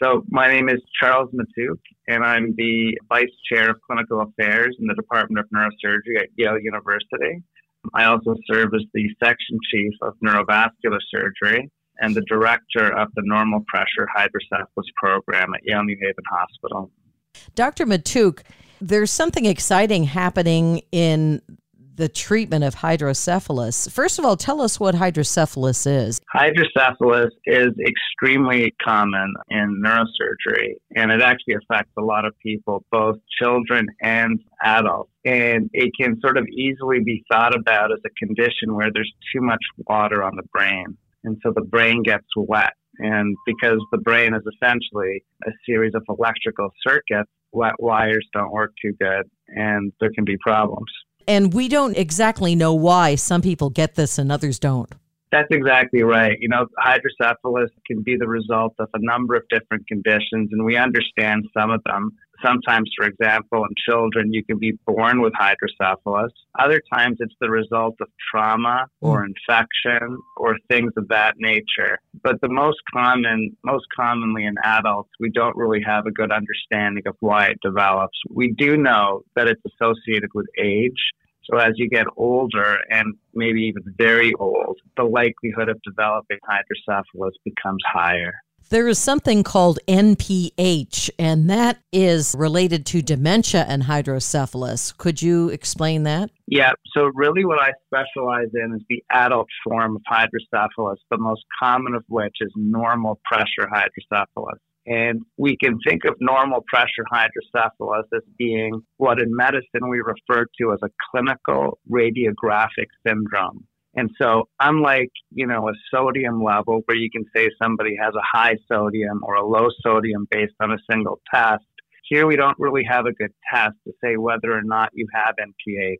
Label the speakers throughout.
Speaker 1: So, my name is Charles Matouk, and I'm the Vice Chair of Clinical Affairs in the Department of Neurosurgery at Yale University. I also serve as the Section Chief of Neurovascular Surgery and the Director of the Normal Pressure Hydrocephalus Program at Yale New Haven Hospital.
Speaker 2: Dr. Matouk, there's something exciting happening in the treatment of hydrocephalus. First of all, tell us what hydrocephalus is.
Speaker 1: Hydrocephalus is extremely common in neurosurgery, and it actually affects a lot of people, both children and adults. And it can sort of easily be thought about as a condition where there's too much water on the brain. And so the brain gets wet. And because the brain is essentially a series of electrical circuits, wet wires don't work too good and there can be problems.
Speaker 2: And we don't exactly know why some people get this and others don't.
Speaker 1: That's exactly right. You know, hydrocephalus can be the result of a number of different conditions, and we understand some of them. Sometimes, for example, in children, you can be born with hydrocephalus. Other times, it's the result of trauma or hmm. infection or things of that nature. But the most common, most commonly in adults, we don't really have a good understanding of why it develops. We do know that it's associated with age. So as you get older and maybe even very old, the likelihood of developing hydrocephalus becomes higher.
Speaker 2: There is something called NPH, and that is related to dementia and hydrocephalus. Could you explain that?
Speaker 1: Yeah, so really what I specialize in is the adult form of hydrocephalus, the most common of which is normal pressure hydrocephalus. And we can think of normal pressure hydrocephalus as being what in medicine we refer to as a clinical radiographic syndrome. And so, unlike, you know, a sodium level where you can say somebody has a high sodium or a low sodium based on a single test, here we don't really have a good test to say whether or not you have NPH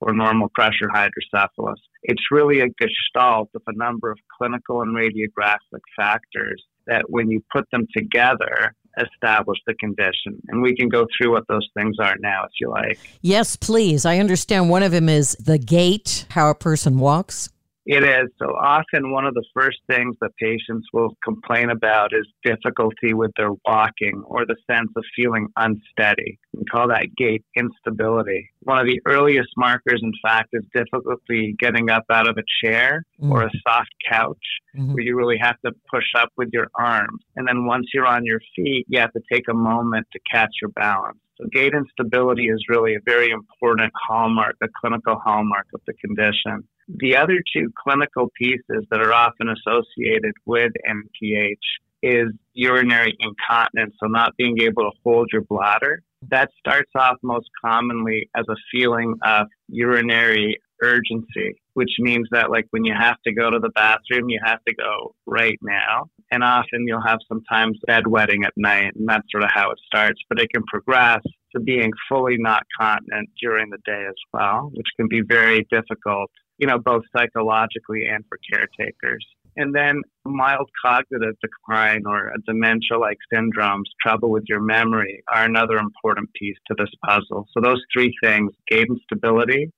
Speaker 1: or normal pressure hydrocephalus. It's really a gestalt of a number of clinical and radiographic factors that when you put them together, establish the condition. And we can go through what those things are now if you like.
Speaker 2: Yes, please. I understand one of them is the gait, how a person walks.
Speaker 1: It is. So often, one of the first things that patients will complain about is difficulty with their walking or the sense of feeling unsteady. We call that gait instability. One of the earliest markers, in fact, is difficulty getting up out of a chair mm-hmm. or a soft couch mm-hmm. where you really have to push up with your arms. And then once you're on your feet, you have to take a moment to catch your balance. So gait instability is really a very important hallmark, a clinical hallmark of the condition. The other two clinical pieces that are often associated with NPH is urinary incontinence, so not being able to hold your bladder. That starts off most commonly as a feeling of urinary urgency, which means that like when you have to go to the bathroom, you have to go right now. And often you'll have sometimes bedwetting at night, and that's sort of how it starts. But it can progress to being fully not continent during the day as well, which can be very difficult, you know, both psychologically and for caretakers. And then mild cognitive decline or dementia like syndromes, trouble with your memory, are another important piece to this puzzle. So, those three things gait instability,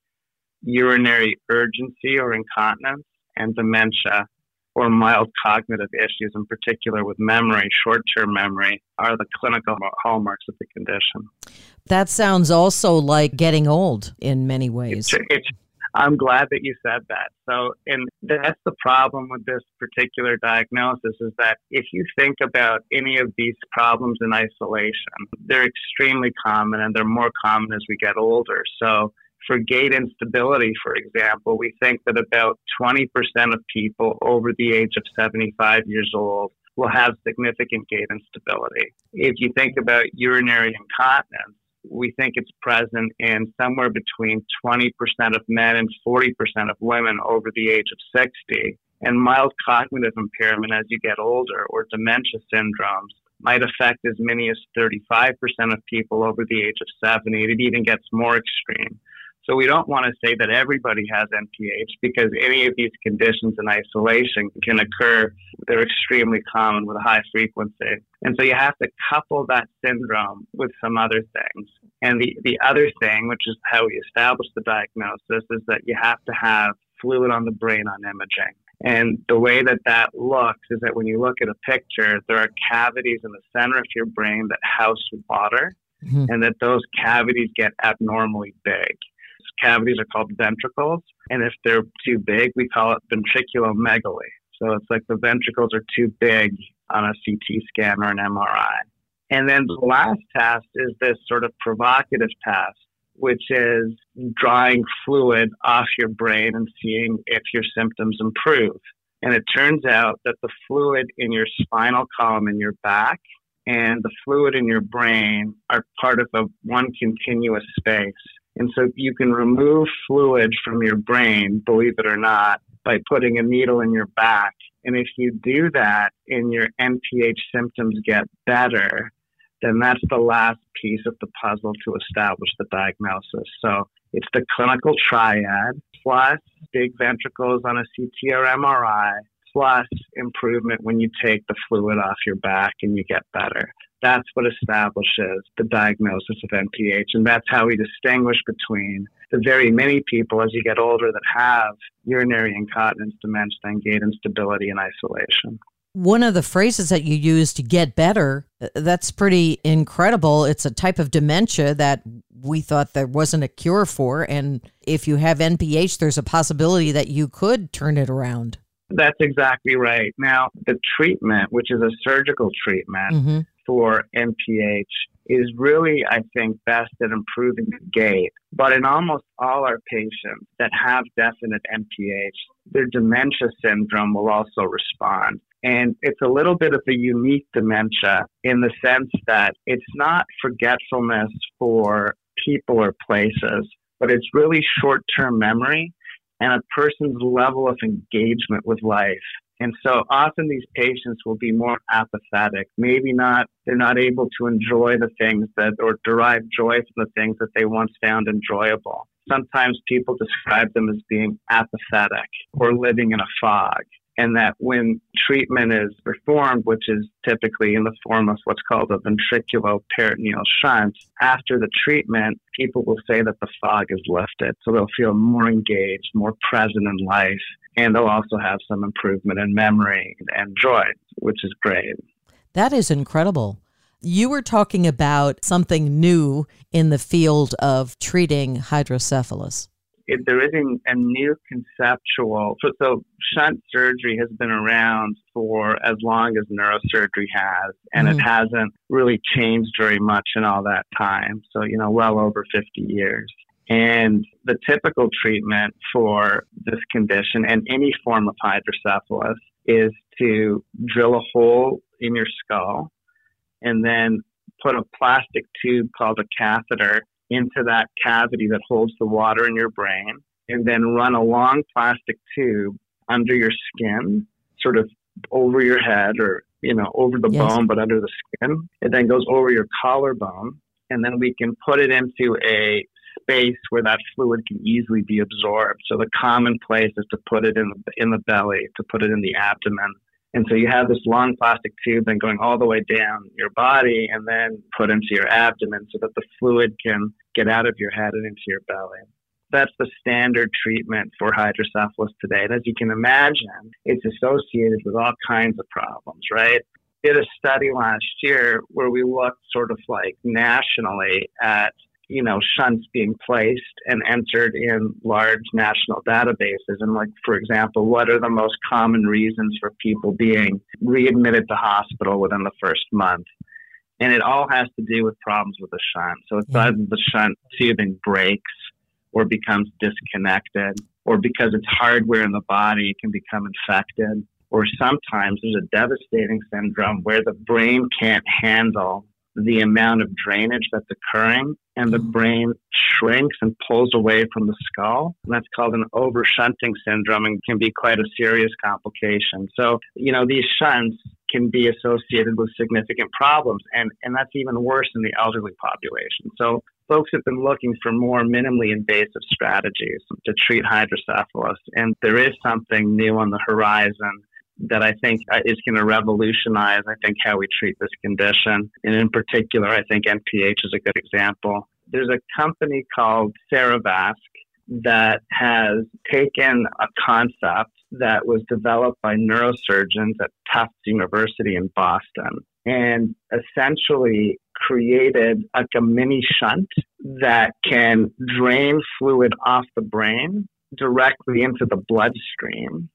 Speaker 1: urinary urgency or incontinence, and dementia or mild cognitive issues, in particular with memory, short term memory, are the clinical hallmarks of the condition.
Speaker 2: That sounds also like getting old in many ways.
Speaker 1: It's, it's, I'm glad that you said that. So, and that's the problem with this particular diagnosis is that if you think about any of these problems in isolation, they're extremely common and they're more common as we get older. So, for gait instability, for example, we think that about 20% of people over the age of 75 years old will have significant gait instability. If you think about urinary incontinence, we think it's present in somewhere between 20% of men and 40% of women over the age of 60. And mild cognitive impairment as you get older or dementia syndromes might affect as many as 35% of people over the age of 70. It even gets more extreme. So we don't want to say that everybody has NPH because any of these conditions in isolation can occur. They're extremely common with a high frequency. And so you have to couple that syndrome with some other things. And the, the other thing, which is how we establish the diagnosis, is that you have to have fluid on the brain on imaging. And the way that that looks is that when you look at a picture, there are cavities in the center of your brain that house water, mm-hmm. and that those cavities get abnormally big. Cavities are called ventricles, and if they're too big, we call it ventriculomegaly. So it's like the ventricles are too big on a CT scan or an MRI. And then the last test is this sort of provocative test, which is drawing fluid off your brain and seeing if your symptoms improve. And it turns out that the fluid in your spinal column in your back and the fluid in your brain are part of a one continuous space. And so you can remove fluid from your brain, believe it or not, by putting a needle in your back. And if you do that and your NPH symptoms get better, then that's the last piece of the puzzle to establish the diagnosis. So it's the clinical triad plus big ventricles on a CT or MRI plus improvement when you take the fluid off your back and you get better. That's what establishes the diagnosis of NPH. And that's how we distinguish between the very many people as you get older that have urinary incontinence, dementia, and gait instability and isolation
Speaker 2: one of the phrases that you use to get better uh, that's pretty incredible it's a type of dementia that we thought there wasn't a cure for and if you have nph there's a possibility that you could turn it around
Speaker 1: that's exactly right now the treatment which is a surgical treatment mm-hmm. For NPH is really, I think, best at improving the gait. But in almost all our patients that have definite NPH, their dementia syndrome will also respond. And it's a little bit of a unique dementia in the sense that it's not forgetfulness for people or places, but it's really short term memory and a person's level of engagement with life. And so often these patients will be more apathetic. Maybe not, they're not able to enjoy the things that, or derive joy from the things that they once found enjoyable. Sometimes people describe them as being apathetic or living in a fog and that when treatment is performed, which is typically in the form of what's called a ventriculoperitoneal shunt, after the treatment, people will say that the fog is lifted. So they'll feel more engaged, more present in life, and they'll also have some improvement in memory and joy, which is great.
Speaker 2: That is incredible. You were talking about something new in the field of treating hydrocephalus
Speaker 1: it, there isn't a new conceptual. So, so, shunt surgery has been around for as long as neurosurgery has, and mm-hmm. it hasn't really changed very much in all that time. So, you know, well over 50 years. And the typical treatment for this condition and any form of hydrocephalus is to drill a hole in your skull and then put a plastic tube called a catheter into that cavity that holds the water in your brain and then run a long plastic tube under your skin, sort of over your head or, you know, over the yes. bone, but under the skin. It then goes over your collarbone. And then we can put it into a space where that fluid can easily be absorbed. So the common place is to put it in the, in the belly, to put it in the abdomen, and so you have this long plastic tube then going all the way down your body and then put into your abdomen so that the fluid can get out of your head and into your belly. That's the standard treatment for hydrocephalus today. And as you can imagine, it's associated with all kinds of problems, right? Did a study last year where we looked sort of like nationally at you know, shunts being placed and entered in large national databases. And, like, for example, what are the most common reasons for people being readmitted to hospital within the first month? And it all has to do with problems with the shunt. So it's either the shunt tubing breaks or becomes disconnected, or because it's hardware in the body, it can become infected. Or sometimes there's a devastating syndrome where the brain can't handle the amount of drainage that's occurring and the brain shrinks and pulls away from the skull. And that's called an overshunting syndrome and can be quite a serious complication. So, you know, these shunts can be associated with significant problems and, and that's even worse in the elderly population. So folks have been looking for more minimally invasive strategies to treat hydrocephalus and there is something new on the horizon that I think uh, is going to revolutionize, I think, how we treat this condition. And in particular, I think NPH is a good example. There's a company called Cerevasc that has taken a concept that was developed by neurosurgeons at Tufts University in Boston and essentially created like a mini shunt that can drain fluid off the brain directly into the bloodstream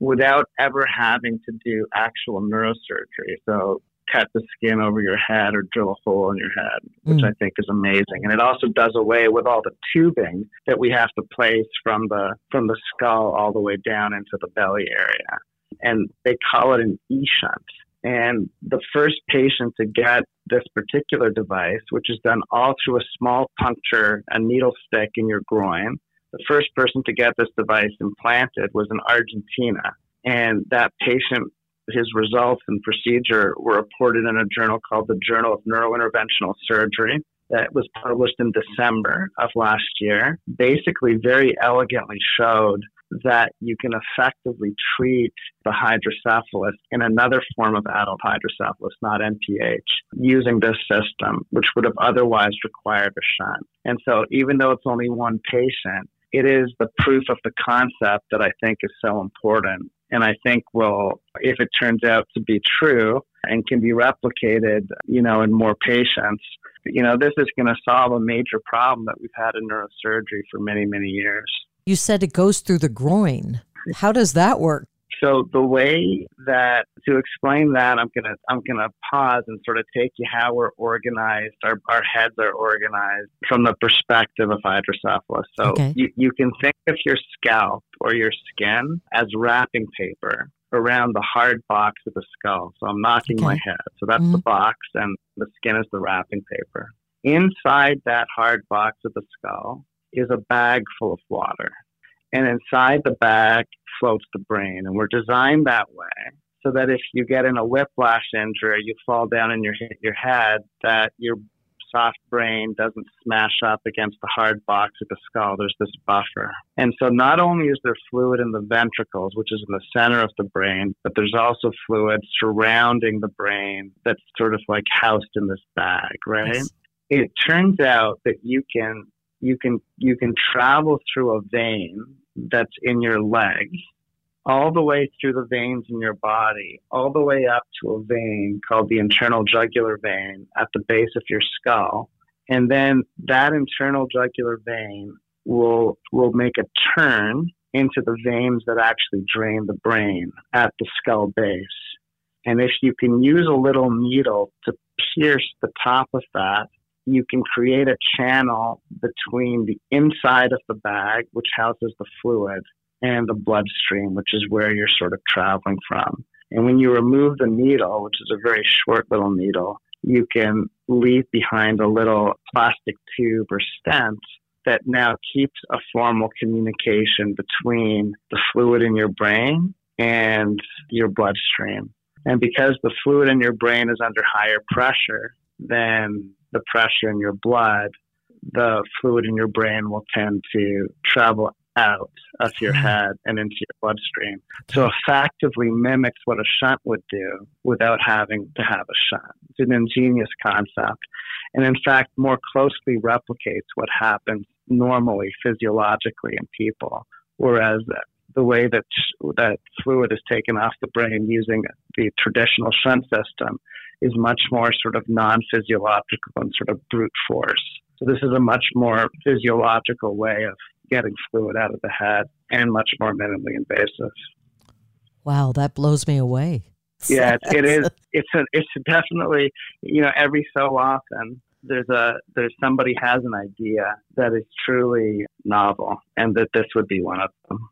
Speaker 1: without ever having to do actual neurosurgery. So cut the skin over your head or drill a hole in your head, which mm. I think is amazing. And it also does away with all the tubing that we have to place from the from the skull all the way down into the belly area. And they call it an E shunt. And the first patient to get this particular device, which is done all through a small puncture, a needle stick in your groin, the first person to get this device implanted was in Argentina. And that patient, his results and procedure were reported in a journal called the Journal of Neurointerventional Surgery that was published in December of last year. Basically, very elegantly showed that you can effectively treat the hydrocephalus in another form of adult hydrocephalus, not NPH, using this system, which would have otherwise required a shunt. And so, even though it's only one patient, it is the proof of the concept that I think is so important. And I think will, if it turns out to be true and can be replicated, you know, in more patients, you know, this is going to solve a major problem that we've had in neurosurgery for many, many years.
Speaker 2: You said it goes through the groin. How does that work?
Speaker 1: So the way that to explain that, I'm gonna I'm gonna pause and sort of take you how we're organized. Our our heads are organized from the perspective of hydrocephalus. So okay. you, you can think of your scalp or your skin as wrapping paper around the hard box of the skull. So I'm knocking okay. my head. So that's mm-hmm. the box, and the skin is the wrapping paper. Inside that hard box of the skull is a bag full of water. And inside the bag floats the brain. And we're designed that way so that if you get in a whiplash injury, you fall down and you hit your head, that your soft brain doesn't smash up against the hard box of the skull. There's this buffer. And so not only is there fluid in the ventricles, which is in the center of the brain, but there's also fluid surrounding the brain that's sort of like housed in this bag, right? Yes. It turns out that you can you can you can travel through a vein that's in your legs all the way through the veins in your body, all the way up to a vein called the internal jugular vein at the base of your skull. And then that internal jugular vein will will make a turn into the veins that actually drain the brain at the skull base. And if you can use a little needle to pierce the top of that you can create a channel between the inside of the bag, which houses the fluid, and the bloodstream, which is where you're sort of traveling from. And when you remove the needle, which is a very short little needle, you can leave behind a little plastic tube or stent that now keeps a formal communication between the fluid in your brain and your bloodstream. And because the fluid in your brain is under higher pressure than the pressure in your blood, the fluid in your brain will tend to travel out of your head and into your bloodstream. So effectively mimics what a shunt would do without having to have a shunt. It's an ingenious concept. And in fact, more closely replicates what happens normally physiologically in people. Whereas the way that that fluid is taken off the brain using the traditional shunt system is much more sort of non physiological and sort of brute force. So this is a much more physiological way of getting fluid out of the head and much more minimally invasive.
Speaker 2: Wow, that blows me away.
Speaker 1: Yeah, it, it is. It's a, it's definitely you know every so often there's a there's somebody has an idea that is truly novel, and that this would be one of them.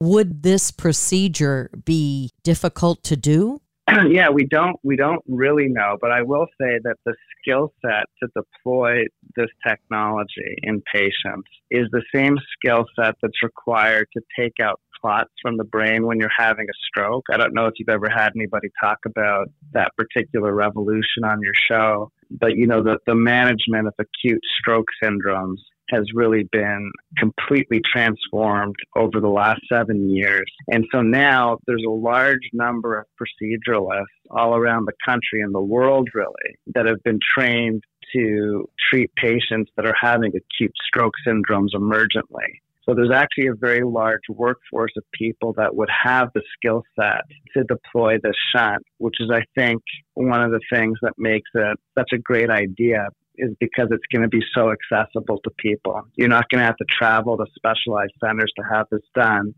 Speaker 2: Would this procedure be difficult to do?
Speaker 1: yeah, we don't we don't really know, but I will say that the skill set to deploy this technology in patients is the same skill set that's required to take out clots from the brain when you're having a stroke. I don't know if you've ever had anybody talk about that particular revolution on your show, but you know the the management of acute stroke syndromes has really been completely transformed over the last seven years. And so now there's a large number of proceduralists all around the country and the world, really, that have been trained to treat patients that are having acute stroke syndromes emergently. So there's actually a very large workforce of people that would have the skill set to deploy this shunt, which is, I think, one of the things that makes it such a great idea is because it's going to be so accessible to people. You're not going to have to travel to specialized centers to have this done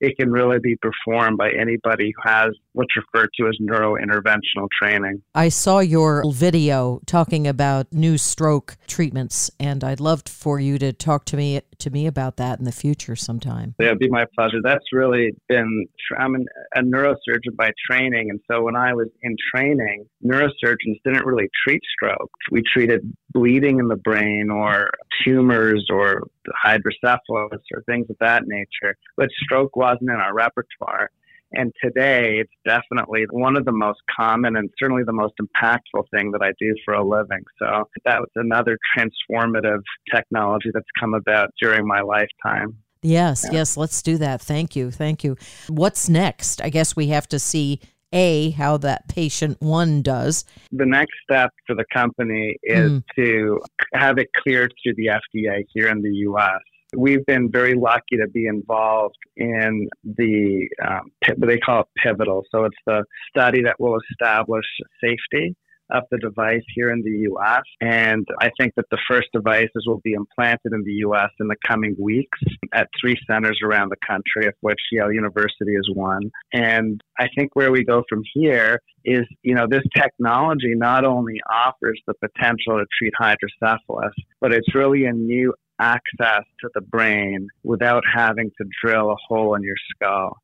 Speaker 1: it can really be performed by anybody who has what's referred to as neurointerventional training.
Speaker 2: I saw your video talking about new stroke treatments, and I'd love for you to talk to me to me about that in the future sometime.
Speaker 1: Yeah, it'd be my pleasure. That's really been I'm an, a neurosurgeon by training, and so when I was in training, neurosurgeons didn't really treat stroke. We treated bleeding in the brain or tumors or hydrocephalus or things of that nature, but stroke wasn't in our repertoire. And today, it's definitely one of the most common and certainly the most impactful thing that I do for a living. So that was another transformative technology that's come about during my lifetime.
Speaker 2: Yes, yeah. yes, let's do that. Thank you. Thank you. What's next? I guess we have to see a how that patient one does.
Speaker 1: The next step for the company is mm. to have it cleared through the FDA here in the US. We've been very lucky to be involved in the um, they call it pivotal. So it's the study that will establish safety of the device here in the U.S. And I think that the first devices will be implanted in the U.S. in the coming weeks at three centers around the country, of which Yale University is one. And I think where we go from here is, you know, this technology not only offers the potential to treat hydrocephalus, but it's really a new access to the brain without having to drill a hole in your skull.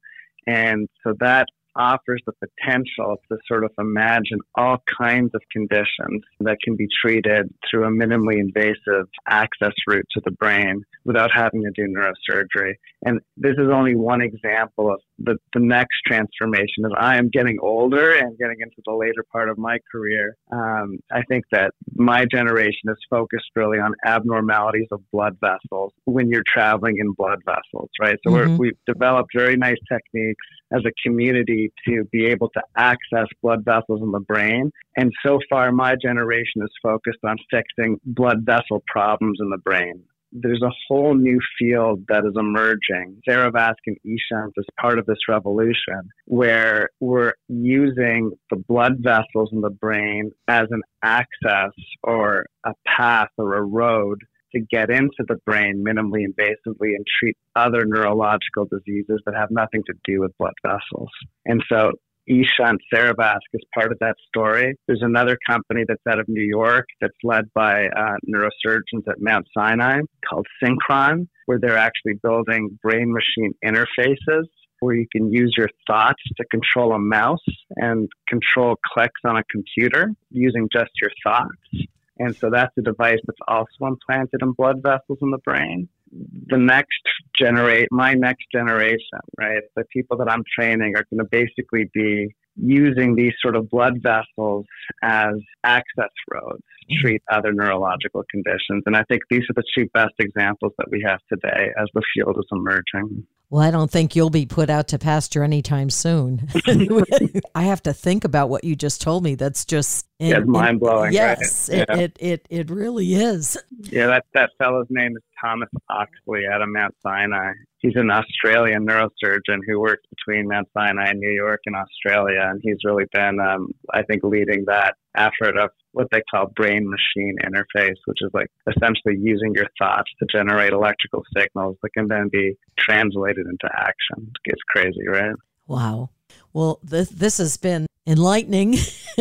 Speaker 1: And so that offers the potential to sort of imagine all kinds of conditions that can be treated through a minimally invasive access route to the brain without having to do neurosurgery. And this is only one example of the, the next transformation. As I am getting older and getting into the later part of my career, um, I think that my generation is focused really on abnormalities of blood vessels when you're traveling in blood vessels, right? So mm-hmm. we've developed very nice techniques as a community to be able to access blood vessels in the brain. And so far, my generation is focused on fixing blood vessel problems in the brain. There's a whole new field that is emerging. Cerevasc and eShunt is part of this revolution where we're using the blood vessels in the brain as an access or a path or a road to get into the brain minimally invasively and treat other neurological diseases that have nothing to do with blood vessels. And so eShunt Cerevasc is part of that story. There's another company that's out of New York that's led by uh, neurosurgeons at Mount Sinai called Synchron, where they're actually building brain machine interfaces where you can use your thoughts to control a mouse and control clicks on a computer using just your thoughts. And so that's a device that's also implanted in blood vessels in the brain. The next generate, my next generation, right? The people that I'm training are going to basically be using these sort of blood vessels as access roads to treat other neurological conditions. And I think these are the two best examples that we have today as the field is emerging.
Speaker 2: Well, I don't think you'll be put out to pasture anytime soon. I have to think about what you just told me. That's just
Speaker 1: yeah, mind blowing.
Speaker 2: Yes,
Speaker 1: right?
Speaker 2: it, yeah. it, it it really is.
Speaker 1: Yeah, that that fellow's name is Thomas Oxley out of Mount Sinai. He's an Australian neurosurgeon who works between Mount Sinai and New York and Australia, and he's really been, um, I think, leading that effort of what they call brain machine interface, which is like essentially using your thoughts to generate electrical signals that can then be translated into action. It's crazy, right?
Speaker 2: Wow. Well, this this has been enlightening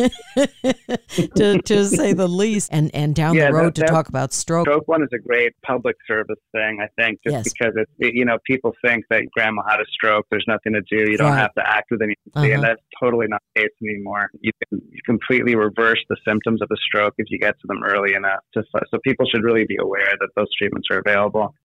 Speaker 2: to, to say the least and and down yeah, the road that, to talk about stroke
Speaker 1: stroke one is a great public service thing i think just yes. because it's it, you know people think that grandma had a stroke there's nothing to do you don't right. have to act with anything uh-huh. and that's totally not the case anymore you can completely reverse the symptoms of a stroke if you get to them early enough to, so people should really be aware that those treatments are available